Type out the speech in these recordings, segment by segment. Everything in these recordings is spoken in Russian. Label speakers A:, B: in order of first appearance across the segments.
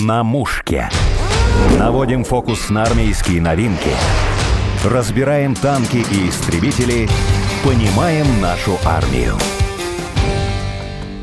A: На мушке. Наводим фокус на армейские новинки. Разбираем танки и истребители. Понимаем нашу армию.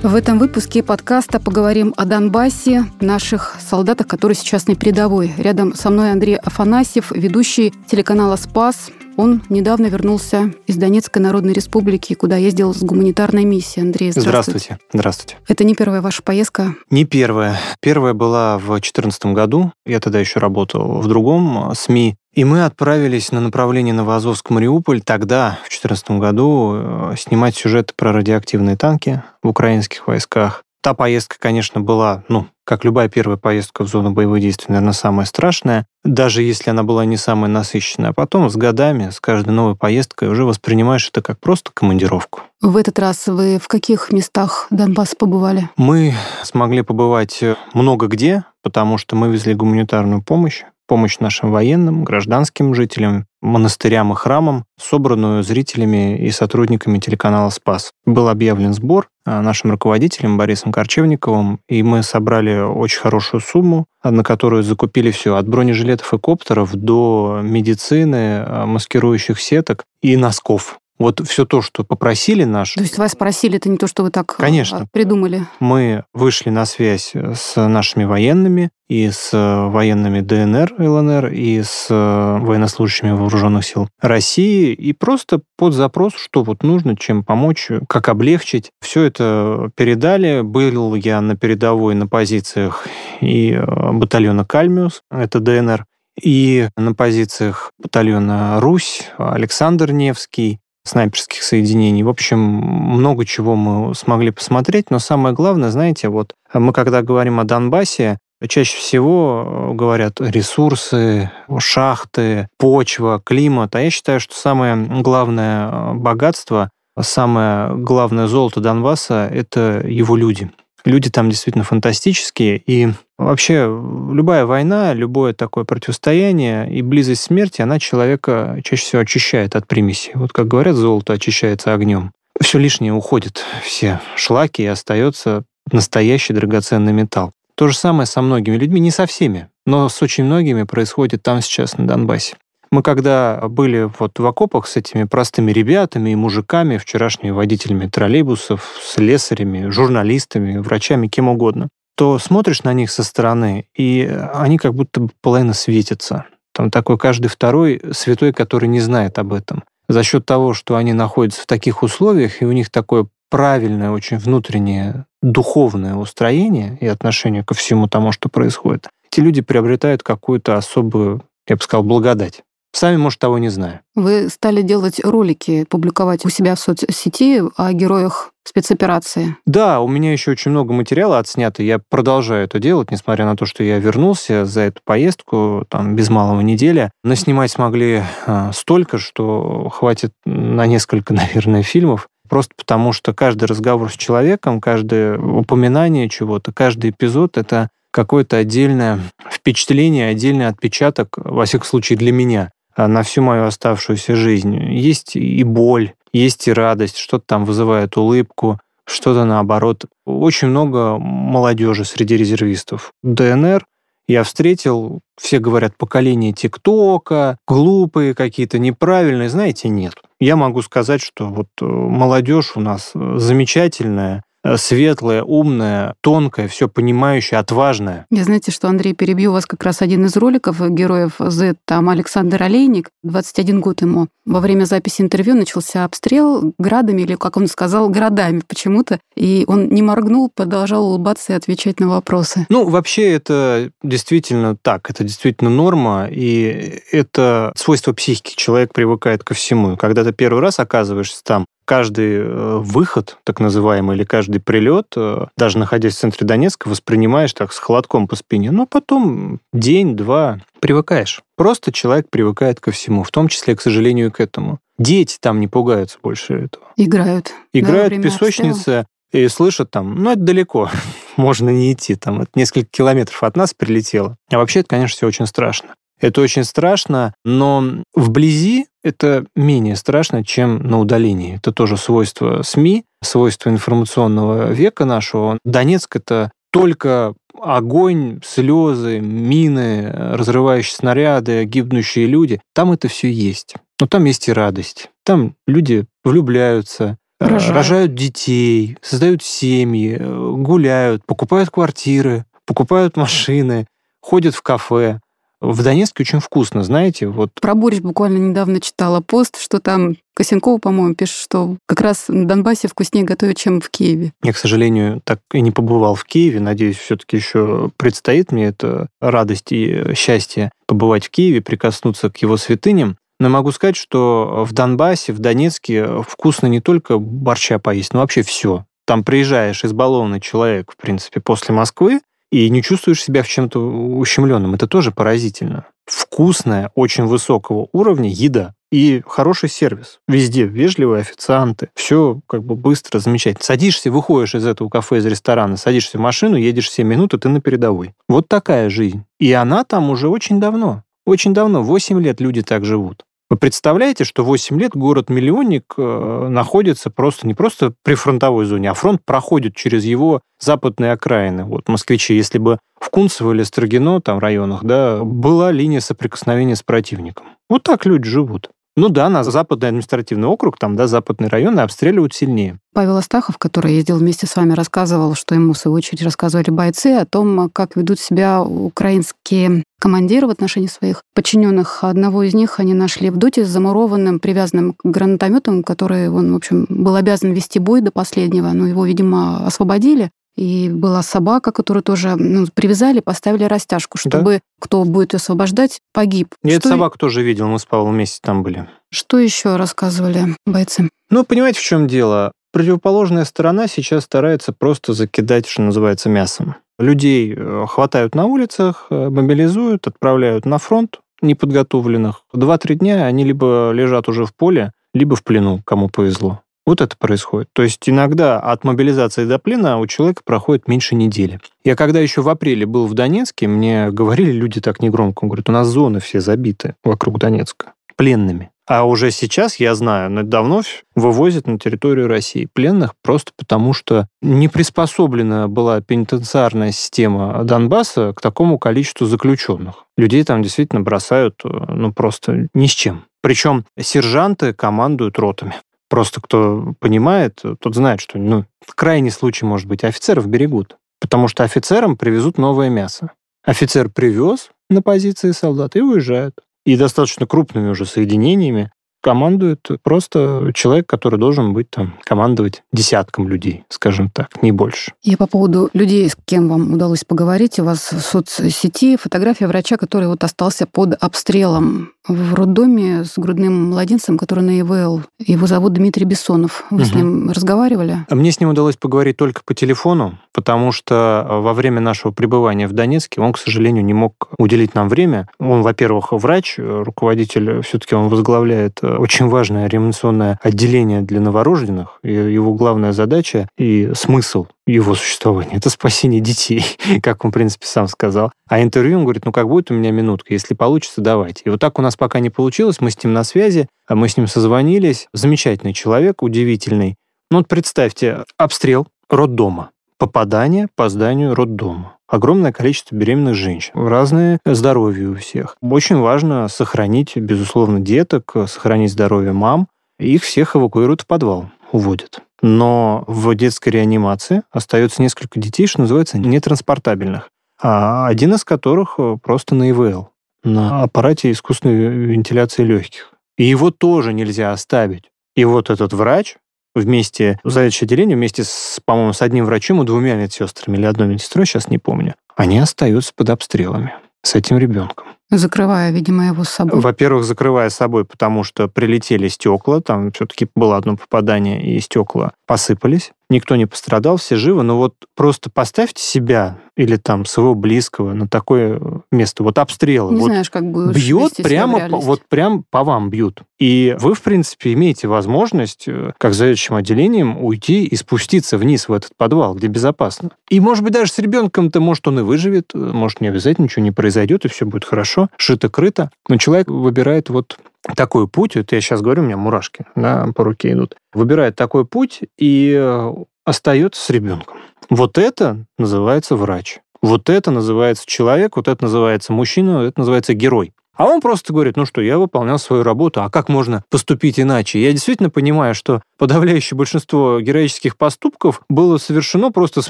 B: В этом выпуске подкаста поговорим о Донбассе, наших солдатах, которые сейчас на передовой. Рядом со мной Андрей Афанасьев, ведущий телеканала «Спас», он недавно вернулся из Донецкой Народной Республики, куда ездил с гуманитарной миссией. Андрей,
C: здравствуйте. Здравствуйте. здравствуйте.
B: Это не первая ваша поездка?
C: Не первая. Первая была в 2014 году. Я тогда еще работал в другом СМИ. И мы отправились на направление Новоазовск-Мариуполь тогда, в 2014 году, э, снимать сюжет про радиоактивные танки в украинских войсках. Та поездка, конечно, была, ну, как любая первая поездка в зону боевых действий, наверное, самая страшная, даже если она была не самая насыщенная. А потом с годами, с каждой новой поездкой уже воспринимаешь это как просто командировку.
B: В этот раз вы в каких местах Донбасса побывали?
C: Мы смогли побывать много где, потому что мы везли гуманитарную помощь помощь нашим военным, гражданским жителям, монастырям и храмам, собранную зрителями и сотрудниками телеканала «Спас». Был объявлен сбор а, нашим руководителем Борисом Корчевниковым, и мы собрали очень хорошую сумму, на которую закупили все, от бронежилетов и коптеров до медицины, а, маскирующих сеток и носков. Вот все то, что попросили наши.
B: То есть вас спросили, это не то, что вы так
C: э, Конечно.
B: придумали?
C: Мы вышли на связь с нашими военными и с военными ДНР, ЛНР, и с э, военнослужащими вооруженных сил России, и просто под запрос, что вот нужно, чем помочь, как облегчить. Все это передали. Был я на передовой на позициях и э, батальона «Кальмиус», это ДНР, и на позициях батальона «Русь», Александр Невский, снайперских соединений. В общем, много чего мы смогли посмотреть, но самое главное, знаете, вот мы когда говорим о Донбассе, Чаще всего говорят ресурсы, шахты, почва, климат. А я считаю, что самое главное богатство, самое главное золото Донбасса – это его люди. Люди там действительно фантастические, и вообще любая война, любое такое противостояние и близость смерти, она человека чаще всего очищает от примесей. Вот как говорят, золото очищается огнем. Все лишнее уходит, все шлаки, и остается настоящий драгоценный металл. То же самое со многими людьми, не со всеми, но с очень многими происходит там сейчас, на Донбассе. Мы когда были вот в окопах с этими простыми ребятами и мужиками, вчерашними водителями троллейбусов, слесарями, журналистами, врачами, кем угодно, то смотришь на них со стороны, и они как будто половина светятся. Там такой каждый второй святой, который не знает об этом. За счет того, что они находятся в таких условиях, и у них такое правильное, очень внутреннее духовное устроение и отношение ко всему тому, что происходит, эти люди приобретают какую-то особую, я бы сказал, благодать. Сами, может, того не зная.
B: Вы стали делать ролики, публиковать у себя в соцсети о героях спецоперации.
C: Да, у меня еще очень много материала отснято. Я продолжаю это делать, несмотря на то, что я вернулся за эту поездку, там, без малого неделя. Но снимать смогли а, столько, что хватит на несколько, наверное, фильмов. Просто потому, что каждый разговор с человеком, каждое упоминание чего-то, каждый эпизод — это какое-то отдельное впечатление, отдельный отпечаток, во всяком случае для меня. А, на всю мою оставшуюся жизнь. Есть и боль, есть и радость, что-то там вызывает улыбку, что-то наоборот. Очень много молодежи среди резервистов. ДНР я встретил, все говорят, поколение ТикТока, глупые какие-то, неправильные. Знаете, нет. Я могу сказать, что вот э, молодежь у нас э, замечательная, светлая, умная, тонкая, все понимающая, отважная.
B: Я знаете, что, Андрей, перебью вас как раз один из роликов героев Z, там Александр Олейник, 21 год ему. Во время записи интервью начался обстрел градами, или, как он сказал, городами почему-то, и он не моргнул, продолжал улыбаться и отвечать на вопросы.
C: Ну, вообще это действительно так, это действительно норма, и это свойство психики. Человек привыкает ко всему. Когда ты первый раз оказываешься там, каждый э, выход, так называемый, или каждый прилет, э, даже находясь в центре Донецка, воспринимаешь так с холодком по спине. Но потом день-два привыкаешь. Просто человек привыкает ко всему, в том числе, к сожалению, к этому. Дети там не пугаются больше этого.
B: Играют.
C: Играют в песочнице и слышат там, ну, это далеко, можно не идти, там, это несколько километров от нас прилетело. А вообще это, конечно, все очень страшно. Это очень страшно, но вблизи это менее страшно, чем на удалении. Это тоже свойство СМИ, свойство информационного века нашего. Донецк — это только огонь, слезы, мины, разрывающие снаряды, гибнущие люди, там это все есть. Но там есть и радость. Там люди влюбляются, э,
B: Рожают.
C: рожают детей, создают семьи, э, гуляют, покупают квартиры, покупают машины, ходят в кафе. В Донецке очень вкусно, знаете, вот
B: Про борщ буквально недавно читала пост, что там Косенкова, по-моему, пишет, что как раз на Донбассе вкуснее готовят, чем в Киеве.
C: Я, к сожалению, так и не побывал в Киеве. Надеюсь, все-таки еще предстоит мне это радость и счастье побывать в Киеве, прикоснуться к его святыням. Но могу сказать, что в Донбассе, в Донецке вкусно не только борща поесть, но вообще все. Там приезжаешь избалованный человек, в принципе, после Москвы, и не чувствуешь себя в чем-то ущемленным. Это тоже поразительно. Вкусная, очень высокого уровня еда и хороший сервис. Везде вежливые официанты. Все как бы быстро, замечательно. Садишься, выходишь из этого кафе, из ресторана, садишься в машину, едешь 7 минут, и ты на передовой. Вот такая жизнь. И она там уже очень давно. Очень давно. 8 лет люди так живут. Вы представляете, что 8 лет город-миллионник э, находится просто не просто при фронтовой зоне, а фронт проходит через его западные окраины. Вот москвичи, если бы в Кунцево или Строгино, там районах, да, была линия соприкосновения с противником. Вот так люди живут. Ну да, на западный административный округ, там, да, западные районы обстреливают сильнее.
B: Павел Астахов, который ездил вместе с вами, рассказывал, что ему, в свою очередь, рассказывали бойцы о том, как ведут себя украинские командиры в отношении своих подчиненных. Одного из них они нашли в доте с замурованным, привязанным к гранатометом, который он, в общем, был обязан вести бой до последнего, но его, видимо, освободили. И была собака, которую тоже ну, привязали, поставили растяжку, чтобы кто будет освобождать, погиб.
C: Я эту
B: Что-
C: собаку тоже видел, мы с Павлом вместе там были.
B: Что еще рассказывали бойцы?
C: Ну, понимаете, в чем дело? Противоположная сторона сейчас старается просто закидать, что называется, мясом. Людей э, хватают на улицах, э, мобилизуют, отправляют на фронт неподготовленных. Два-три дня они либо лежат уже в поле, либо в плену, кому повезло. Вот это происходит. То есть иногда от мобилизации до плена у человека проходит меньше недели. Я когда еще в апреле был в Донецке, мне говорили люди так негромко, говорят, у нас зоны все забиты вокруг Донецка пленными. А уже сейчас, я знаю, но давно вывозят на территорию России пленных просто потому, что не приспособлена была пенитенциарная система Донбасса к такому количеству заключенных. Людей там действительно бросают, э, ну, просто ни с чем. Причем сержанты командуют ротами. Просто кто понимает, тот знает, что ну, в крайний случай, может быть, офицеров берегут. Потому что офицерам привезут новое мясо. Офицер привез на позиции солдат и уезжает. И достаточно крупными уже соединениями командует просто человек, который должен быть там, командовать десятком людей, скажем так, не больше.
B: И по поводу людей, с кем вам удалось поговорить, у вас в соцсети фотография врача, который вот остался под обстрелом в роддоме с грудным младенцем, который на ИВЛ. Его зовут Дмитрий Бессонов. Вы с
C: Мгм.
B: ним разговаривали?
C: Мне с ним удалось поговорить только по телефону, потому что во время нашего пребывания в Донецке он, к сожалению, не мог уделить нам время. Он, во-первых, врач, э, руководитель, все-таки он возглавляет э, очень важное реанимационное отделение для новорожденных. И его главная задача и смысл его существования – это спасение детей, как он, в принципе, сам сказал. А интервью он говорит, ну как будет у меня минутка, если получится, давайте. И вот так у нас пока не получилось, мы с ним на связи, а мы с ним созвонились. Замечательный человек, удивительный. Ну вот представьте, обстрел роддома, попадание по зданию роддома. Огромное количество беременных женщин. Разное здоровье у всех. Очень важно сохранить, безусловно, деток, сохранить здоровье мам. Их всех эвакуируют в подвал, уводят. Но в детской реанимации остается несколько детей, что называется, нетранспортабельных. А один из которых просто на ИВЛ, на аппарате искусственной вентиляции легких. И его тоже нельзя оставить. И вот этот врач вместе, заведующий отделением, вместе с, по-моему, с одним врачом и двумя медсестрами или одной медсестрой, сейчас не помню, они остаются под обстрелами с этим ребенком.
B: Закрывая, видимо, его с собой.
C: Во-первых, закрывая собой, потому что прилетели стекла, там все-таки было одно попадание, и стекла посыпались. Никто не пострадал, все живы. Но вот просто поставьте себя или там своего близкого на такое место. Вот обстрел.
B: Не
C: вот
B: знаешь, как будешь
C: бьет прямо, по- вот прям по вам бьют. И вы, в принципе, имеете возможность, э, как заведующим отделением, уйти и спуститься вниз в этот подвал, где безопасно. И, может быть, даже с ребенком-то, может, он и выживет, э, может, не обязательно ничего не произойдет, и все будет хорошо, шито-крыто. Но человек выбирает вот такой путь, вот я сейчас говорю, у меня мурашки да, по руке идут, выбирает такой путь и э, остается с ребенком. Вот это называется врач. Вот это называется человек, вот это называется мужчина, это называется герой. А он просто говорит, ну что, я выполнял свою работу, а как можно поступить иначе? Я действительно понимаю, что подавляющее большинство героических поступков было совершено просто с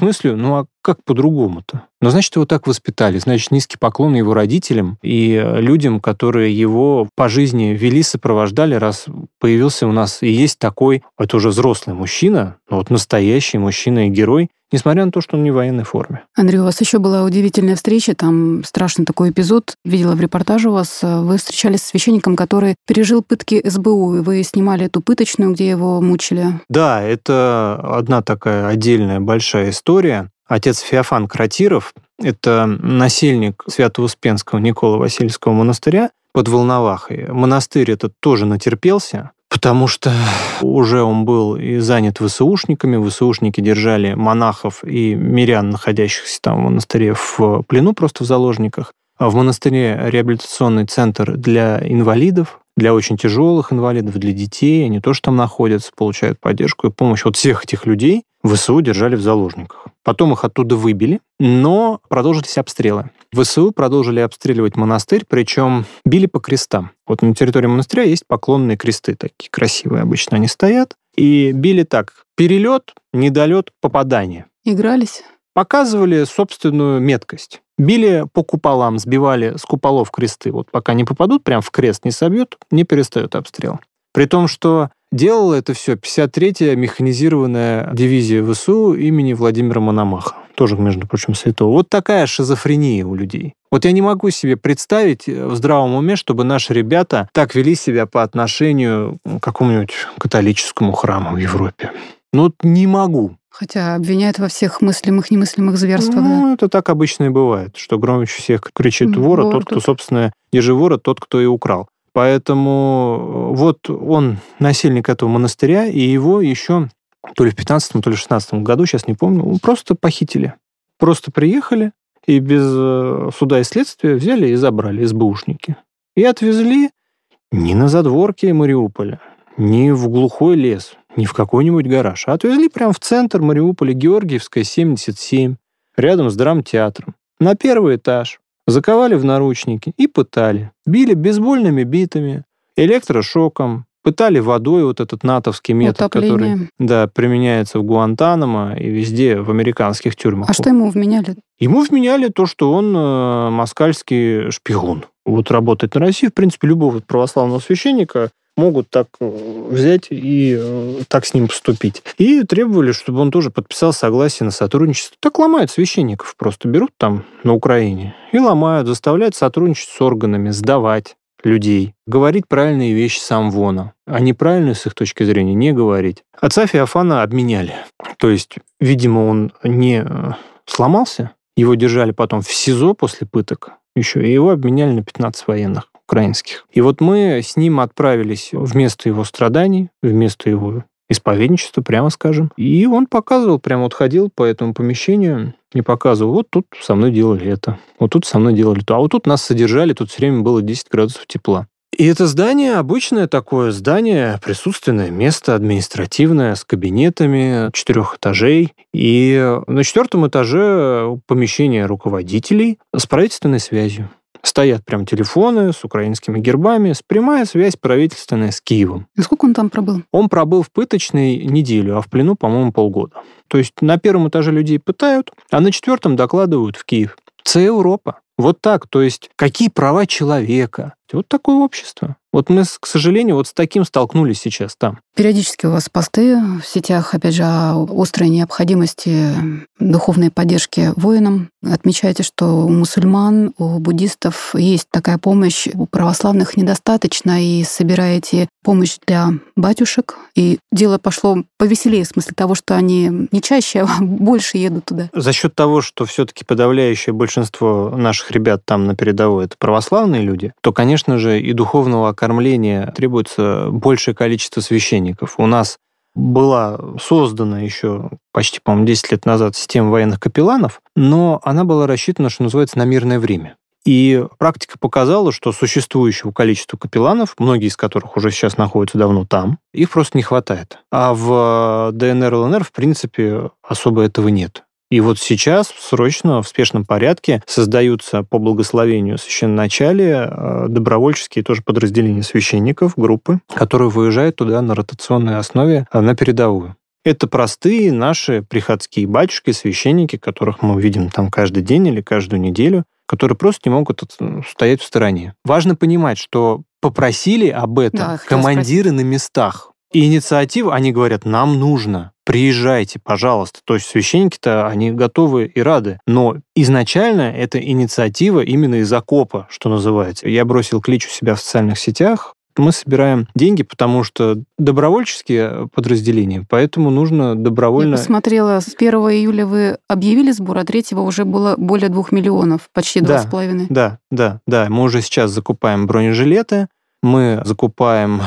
C: мыслью, ну а как по-другому-то? Но значит, его так воспитали. Значит, низкий поклон его родителям и людям, которые его по жизни вели, сопровождали, раз появился у нас и есть такой, это уже взрослый мужчина, но вот настоящий мужчина и герой, несмотря на то, что он не в военной форме.
B: Андрей, у вас еще была удивительная встреча, там страшный такой эпизод. Видела в репортаже у вас. Вы встречались с священником, который пережил пытки СБУ, и вы снимали эту пыточную, где его мучили.
C: Да, это одна такая отдельная большая история. Отец Феофан Кратиров, это насельник Свято-Успенского Никола Васильевского монастыря под Волновахой. Монастырь этот тоже натерпелся, потому что уже он был и занят ВСУшниками. ВСУшники держали монахов и мирян, находящихся там в монастыре, в плену просто в заложниках. А в монастыре реабилитационный центр для инвалидов, для очень тяжелых инвалидов, для детей. Они тоже там находятся, получают поддержку и помощь. Вот всех этих людей ВСУ держали в заложниках. Потом их оттуда выбили, но продолжились обстрелы. ВСУ продолжили обстреливать монастырь, причем били по крестам. Вот на территории монастыря есть поклонные кресты, такие красивые обычно они стоят. И били так, перелет, недолет, попадание.
B: Игрались?
C: Показывали собственную меткость. Били по куполам, сбивали с куполов кресты. Вот пока не попадут, прям в крест не собьют, не перестает обстрел. При том, что делала это все 53-я механизированная дивизия ВСУ имени Владимира Мономаха. Тоже, между прочим, святого. Вот такая шизофрения у людей. Вот я не могу себе представить в здравом уме, чтобы наши ребята так вели себя по отношению к какому-нибудь католическому храму в Европе. Ну, вот не могу.
B: Хотя обвиняют во всех мыслимых, немыслимых зверствах,
C: ну,
B: да?
C: это так обычно и бывает, что громче всех кричит вора, вор тот, кто, собственно, ниже вора, тот, кто и украл. Поэтому вот он насильник этого монастыря, и его еще то ли в 15 то ли в 16 году, сейчас не помню, просто похитили. Просто приехали и без э, суда и следствия взяли и забрали СБУшники. И отвезли не на задворке Мариуполя, не в глухой лес, не в какой-нибудь гараж, а отвезли прямо в центр Мариуполя, Георгиевская, 77, рядом с драмтеатром, на первый этаж. Заковали в наручники и пытали. Били бейсбольными битами, электрошоком, пытали водой вот этот натовский метод,
B: Утопление.
C: который да, применяется в Гуантанамо и везде в американских тюрьмах.
B: А что ему вменяли?
C: Ему вменяли то, что он э, москальский шпион. Вот работает на России, в принципе, любого православного священника могут так э, взять и э, так с ним поступить. И требовали, чтобы он тоже подписал согласие на сотрудничество. Так ломают священников просто. Берут там на Украине и ломают, заставляют сотрудничать с органами, сдавать людей, говорить правильные вещи сам вона, а неправильные с их точки зрения не говорить. Отца Феофана обменяли. То есть, видимо, он не э, сломался, его держали потом в СИЗО после пыток еще, и его обменяли на 15 военных украинских. И вот мы с ним отправились вместо его страданий, вместо его исповедничества, прямо скажем. И он показывал, прямо вот ходил по этому помещению и показывал, вот тут со мной делали это, вот тут со мной делали то, а вот тут нас содержали, тут все время было 10 градусов тепла. И это здание обычное такое здание, присутственное место административное с кабинетами четырех этажей. И на четвертом этаже помещение руководителей с правительственной связью. Стоят прям телефоны с украинскими гербами, с прямая связь правительственная с Киевом.
B: И сколько он там пробыл?
C: Он пробыл в пыточной неделю, а в плену, по-моему, полгода. То есть на первом этаже людей пытают, а на четвертом докладывают в Киев. Це Европа. Вот так. То есть какие права человека? Вот такое общество. Вот мы, к сожалению, вот с таким столкнулись сейчас там.
B: Периодически у вас посты в сетях, опять же, о острой необходимости духовной поддержки воинам. Отмечаете, что у мусульман, у буддистов есть такая помощь, у православных недостаточно, и собираете помощь для батюшек. И дело пошло повеселее, в смысле того, что они не чаще, а больше едут туда.
C: За счет того, что все-таки подавляющее большинство наших ребят там на передовой это православные люди, то, конечно же, и духовного кормления требуется большее количество священников. У нас была создана еще почти, по-моему, 10 лет назад система военных капелланов, но она была рассчитана, что называется, на мирное время. И практика показала, что существующего количества капелланов, многие из которых уже сейчас находятся давно там, их просто не хватает. А в ДНР, ЛНР, в принципе, особо этого нет. И вот сейчас срочно, в спешном порядке создаются по благословению священноначалия э, добровольческие тоже подразделения священников, группы, которые выезжают туда на ротационной основе э, на передовую. Это простые наши приходские батюшки, священники, которых мы видим там каждый день или каждую неделю, которые просто не могут стоять в стороне. Важно понимать, что попросили об этом да, командиры на местах. И инициатива, они говорят, нам нужно, приезжайте, пожалуйста. То есть священники-то, они готовы и рады. Но изначально это инициатива именно из окопа, что называется. Я бросил клич у себя в социальных сетях, мы собираем деньги, потому что добровольческие подразделения, поэтому нужно добровольно...
B: Я посмотрела, с 1 июля вы объявили сбор, а 3 уже было более 2 миллионов, почти 2,5.
C: Да, да, да, да. Мы уже сейчас закупаем бронежилеты, мы закупаем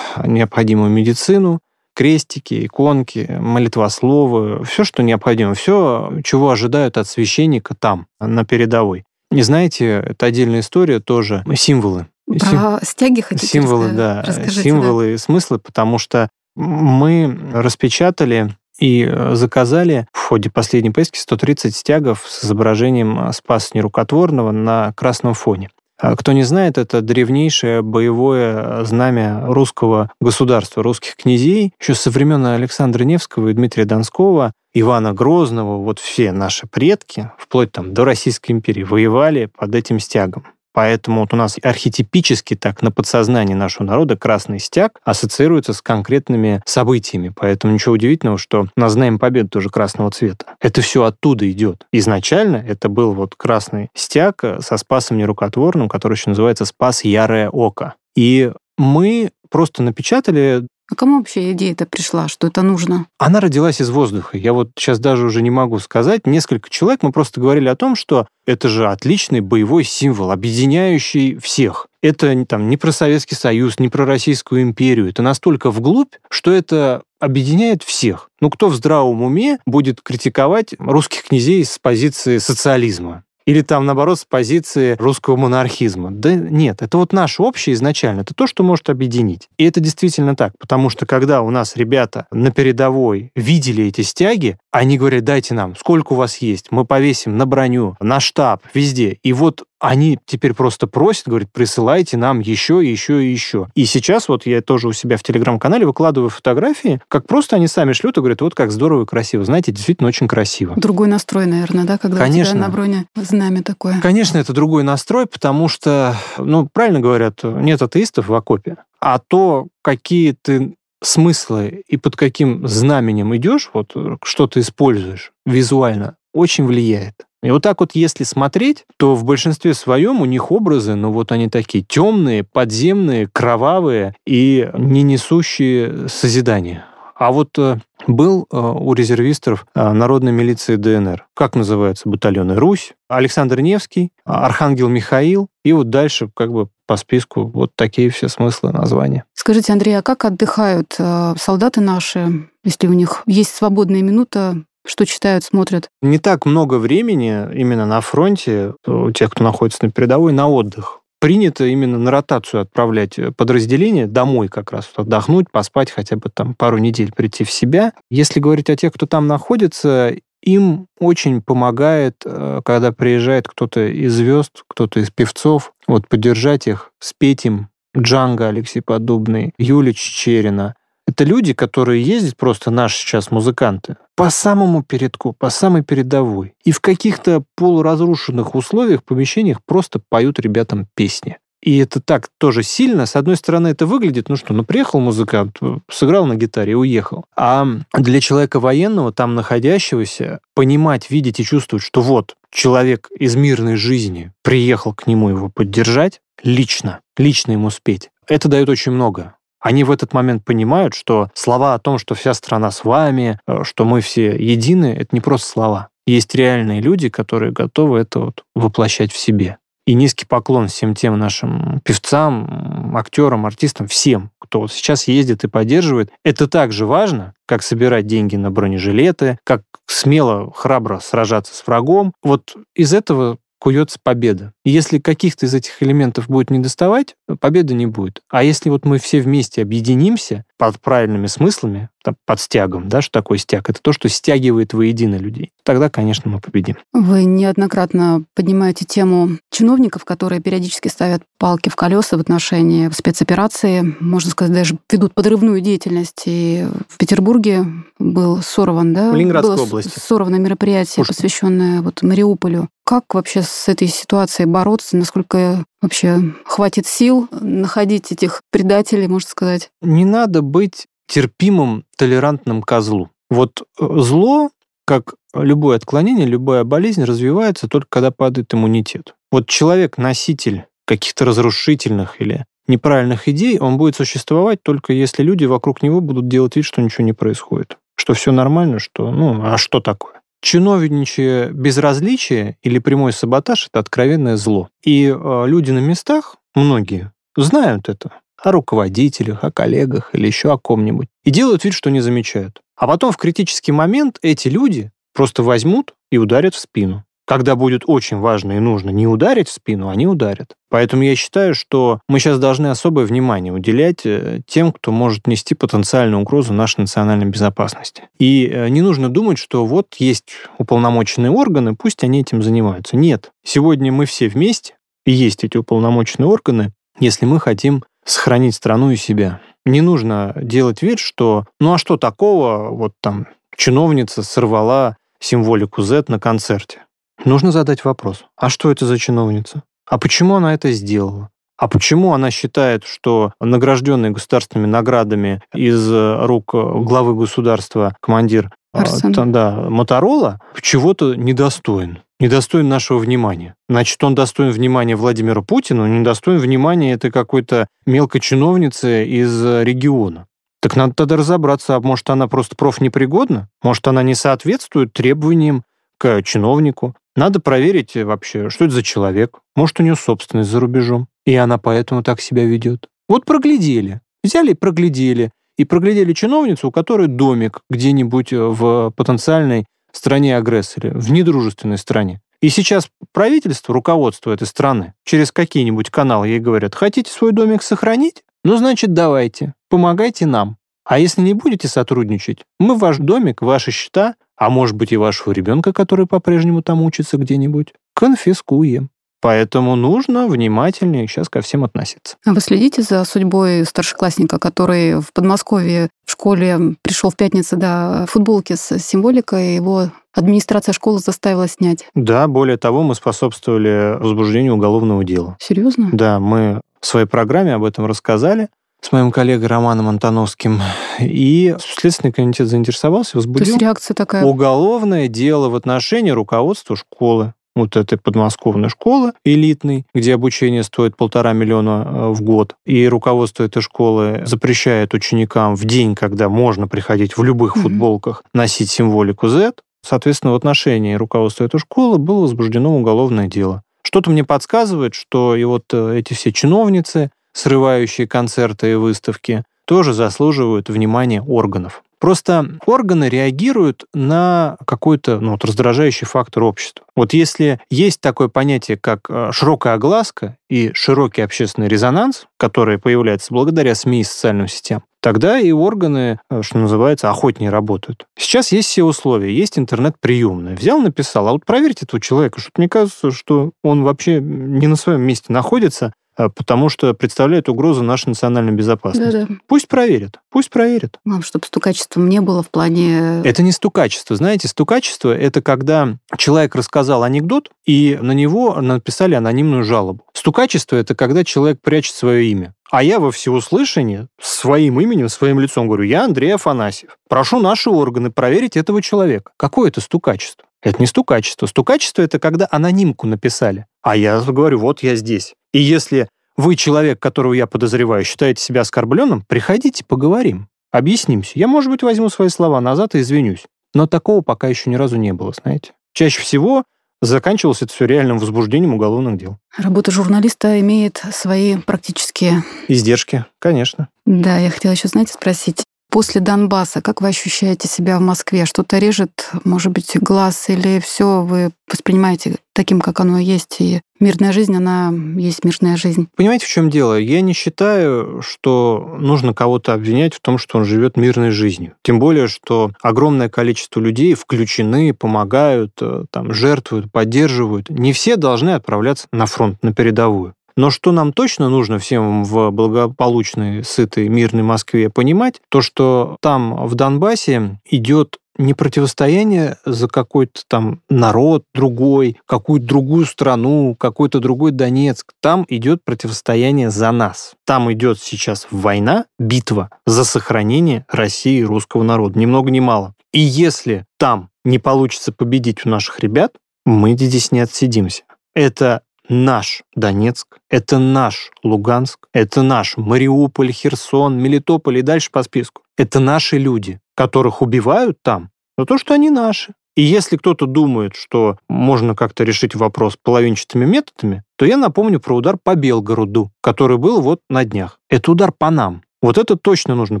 C: необходимую медицину, крестики, иконки, молитвословы, все, что необходимо, все, чего ожидают от священника там, на передовой. И знаете, это отдельная история тоже, символы.
B: Про Сим... стяги хотите
C: Символы, да, символы да. и смыслы, потому что мы распечатали и заказали в ходе последней поездки 130 стягов с изображением Спаса Нерукотворного на красном фоне. А кто не знает, это древнейшее боевое знамя русского государства, русских князей. Еще со времен Александра Невского и Дмитрия Донского, Ивана Грозного, вот все наши предки, вплоть там до Российской империи, воевали под этим стягом. Поэтому вот у нас архетипически так на подсознании нашего народа красный стяг ассоциируется с конкретными событиями. Поэтому ничего удивительного, что на знаем победы тоже красного цвета. Это все оттуда идет. Изначально это был вот красный стяг со спасом нерукотворным, который еще называется «Спас Ярое Око». И мы просто напечатали
B: а кому вообще идея-то пришла, что это нужно?
C: Она родилась из воздуха. Я вот сейчас даже уже не могу сказать. Несколько человек, мы просто говорили о том, что это же отличный боевой символ, объединяющий всех. Это там, не про Советский Союз, не про Российскую империю. Это настолько вглубь, что это объединяет всех. Ну, кто в здравом уме будет критиковать русских князей с позиции социализма? Или там, наоборот, с позиции русского монархизма. Да нет, это вот наше общее изначально, это то, что может объединить. И это действительно так, потому что когда у нас ребята на передовой видели эти стяги, они говорят, дайте нам, сколько у вас есть, мы повесим на броню, на штаб, везде. И вот они теперь просто просят, говорят, присылайте нам еще, еще и еще. И сейчас вот я тоже у себя в телеграм-канале выкладываю фотографии, как просто они сами шлют и говорят, вот как здорово и красиво. Знаете, действительно очень красиво.
B: Другой настрой, наверное, да, когда Конечно. у тебя на броне знамя такое.
C: Конечно, это другой настрой, потому что, ну, правильно говорят, нет атеистов в окопе. А то, какие ты смыслы и под каким знаменем идешь, вот что ты используешь визуально, очень влияет. И вот так вот, если смотреть, то в большинстве своем у них образы, ну вот они такие темные, подземные, кровавые и не несущие созидания. А вот э, был э, у резервистов э, народной милиции ДНР. Как называются батальоны? Русь, Александр Невский, Архангел Михаил, и вот дальше как бы по списку вот такие все смыслы названия.
B: Скажите, Андрей, а как отдыхают солдаты наши, если у них есть свободная минута что читают, смотрят?
C: Не так много времени именно на фронте у тех, кто находится на передовой, на отдых. Принято именно на ротацию отправлять подразделения домой как раз, отдохнуть, поспать хотя бы там пару недель, прийти в себя. Если говорить о тех, кто там находится, им очень помогает, э, когда приезжает кто-то из звезд, кто-то из певцов, вот поддержать их, спеть им Джанга Алексей Подобный, Юлия Чечерина – это люди, которые ездят просто наши сейчас музыканты по самому передку, по самой передовой. И в каких-то полуразрушенных условиях, помещениях просто поют ребятам песни. И это так тоже сильно. С одной стороны, это выглядит, ну что, ну приехал музыкант, сыграл на гитаре и уехал. А для человека военного, там находящегося, понимать, видеть и чувствовать, что вот человек из мирной жизни приехал к нему его поддержать, лично, лично ему спеть, это дает очень много они в этот момент понимают, что слова о том, что вся страна с вами, э, что мы все едины, это не просто слова. Есть реальные люди, которые готовы это вот воплощать в себе. И низкий поклон всем тем нашим певцам, актерам, артистам, всем, кто вот сейчас ездит и поддерживает. Это так же важно, как собирать деньги на бронежилеты, как смело, храбро сражаться с врагом. Вот из этого куется победа. И если каких-то из этих элементов будет недоставать, победы не будет. А если вот мы все вместе объединимся, под правильными смыслами, под стягом, да, что такое стяг? Это то, что стягивает воедино людей. Тогда, конечно, мы победим.
B: Вы неоднократно поднимаете тему чиновников, которые периодически ставят палки в колеса в отношении спецоперации, можно сказать, даже ведут подрывную деятельность. И в Петербурге был сорван, да?
C: В Ленинградской
B: было
C: области.
B: Сорвано мероприятие,
C: Пушкин.
B: посвященное вот Мариуполю. Как вообще с этой ситуацией бороться? Насколько вообще хватит сил находить этих предателей, можно сказать?
C: Не надо быть терпимым, толерантным козлу. Вот э, зло, как любое отклонение, любая болезнь развивается только когда падает иммунитет. Вот человек-носитель каких-то разрушительных или неправильных идей, он будет существовать только если люди вокруг него будут делать вид, что ничего не происходит. Что все нормально, что, ну, а что такое? Чиновничье безразличие или прямой саботаж – это откровенное зло. И э, люди на местах, многие, знают это о руководителях, о коллегах или еще о ком-нибудь. И делают вид, что не замечают. А потом в критический момент эти люди просто возьмут и ударят в спину. Когда будет очень важно и нужно не ударить в спину, они ударят. Поэтому я считаю, что мы сейчас должны особое внимание уделять э, тем, кто может нести потенциальную угрозу нашей национальной безопасности. И э, не нужно думать, что вот есть уполномоченные органы, пусть они этим занимаются. Нет. Сегодня мы все вместе, и есть эти уполномоченные органы, если мы хотим сохранить страну и себя. Не нужно делать вид, что ну а что такого, вот там чиновница сорвала символику Z на концерте. Нужно задать вопрос, а что это за чиновница? А почему она это сделала? А почему она считает, что награжденный государственными наградами из рук главы государства командир а, да, Моторола чего-то недостоин? Недостоин нашего внимания. Значит, он достоин внимания Владимира Путина, но недостоин внимания этой какой-то мелкой чиновницы из региона. Так надо тогда разобраться, а может, она просто профнепригодна? Может, она не соответствует требованиям к чиновнику? Надо проверить вообще, что это за человек. Может, у нее собственность за рубежом, и она поэтому так себя ведет. Вот проглядели. Взяли и проглядели. И проглядели чиновницу, у которой домик где-нибудь в потенциальной стране-агрессоре, в недружественной стране. И сейчас правительство, руководство этой страны, через какие-нибудь каналы ей говорят, хотите свой домик сохранить? Ну, значит, давайте, помогайте нам. А если не будете сотрудничать, мы ваш домик, ваши счета, а может быть и вашего ребенка, который по-прежнему там учится где-нибудь, конфискуем. Поэтому нужно внимательнее сейчас ко всем относиться.
B: А вы следите за судьбой старшеклассника, который в Подмосковье в школе пришел в пятницу до футболки с символикой, его администрация школы заставила снять?
C: Да, более того, мы способствовали возбуждению уголовного дела.
B: Серьезно?
C: Да, мы в своей программе об этом рассказали с моим коллегой Романом Антоновским. И Следственный комитет заинтересовался,
B: То
C: возбудил
B: есть реакция такая...
C: уголовное дело в отношении руководства школы. Вот этой подмосковной школы элитной, где обучение стоит полтора миллиона э, в год. И руководство этой школы запрещает ученикам в день, когда можно приходить в любых футболках, носить символику Z. Соответственно, в отношении руководства этой школы было возбуждено уголовное дело. Что-то мне подсказывает, что и вот э, эти все чиновницы, срывающие концерты и выставки, тоже заслуживают внимания органов. Просто органы реагируют на какой-то ну, вот, раздражающий фактор общества. Вот если есть такое понятие, как э, широкая огласка и широкий общественный резонанс, который появляется благодаря СМИ и социальным сетям, тогда и органы, э, что называется, охотнее работают. Сейчас есть все условия, есть интернет-приемная. Взял, написал, а вот проверьте этого человека, что мне кажется, что он вообще не на своем месте находится, потому что представляет угрозу нашей национальной безопасности.
B: Да-да.
C: Пусть проверит, пусть проверит.
B: Главное, чтобы стукачеством не было в плане...
C: Это не стукачество. Знаете, стукачество – это когда человек рассказал анекдот, и на него написали анонимную жалобу. Стукачество – это когда человек прячет свое имя. А я во всеуслышание своим именем, своим лицом говорю, я Андрей Афанасьев. Прошу наши органы проверить этого человека. Какое это стукачество? Это не стукачество. Стукачество – это когда анонимку написали. А я говорю, вот я здесь. И если вы, человек, которого я подозреваю, считаете себя оскорбленным, приходите, поговорим. Объяснимся. Я, может быть, возьму свои слова назад и извинюсь. Но такого пока еще ни разу не было, знаете. Чаще всего заканчивалось это все реальным возбуждением уголовных дел.
B: Работа журналиста имеет свои практические...
C: Издержки, конечно.
B: Да, я хотела еще, знаете, спросить. После Донбасса, как вы ощущаете себя в Москве? Что-то режет, может быть, глаз или все вы воспринимаете таким, как оно есть, и Мирная жизнь, она есть мирная жизнь.
C: Понимаете, в чем дело? Я не считаю, что нужно кого-то обвинять в том, что он живет мирной жизнью. Тем более, что огромное количество людей включены, помогают, э, там, жертвуют, поддерживают. Не все должны отправляться на фронт, на передовую. Но что нам точно нужно всем в благополучной, сытой, мирной Москве понимать, то, что там в Донбассе идет не противостояние за какой-то там народ другой, какую-то другую страну, какой-то другой Донецк. Там идет противостояние за нас. Там идет сейчас война, битва за сохранение России и русского народа. Ни много ни мало. И если там не получится победить у наших ребят, мы здесь не отсидимся. Это наш Донецк, это наш Луганск, это наш Мариуполь, Херсон, Мелитополь и дальше по списку. Это наши люди, которых убивают там, за то, что они наши. И если кто-то думает, что можно как-то решить вопрос половинчатыми методами, то я напомню про удар по Белгороду, который был вот на днях. Это удар по нам. Вот это точно нужно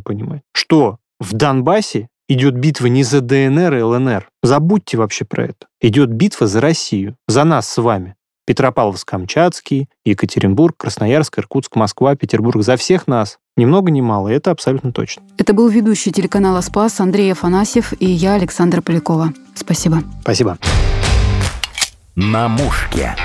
C: понимать, что в Донбассе идет битва не за ДНР и ЛНР. Забудьте вообще про это. Идет битва за Россию, за нас с вами. Петропавловск-Камчатский, Екатеринбург, Красноярск, Иркутск, Москва, Петербург. За всех нас. Ни много ни мало, это абсолютно точно.
B: Это был ведущий телеканала «Спас» Андрей Афанасьев и я, Александра Полякова. Спасибо.
C: Спасибо.
A: На мушке.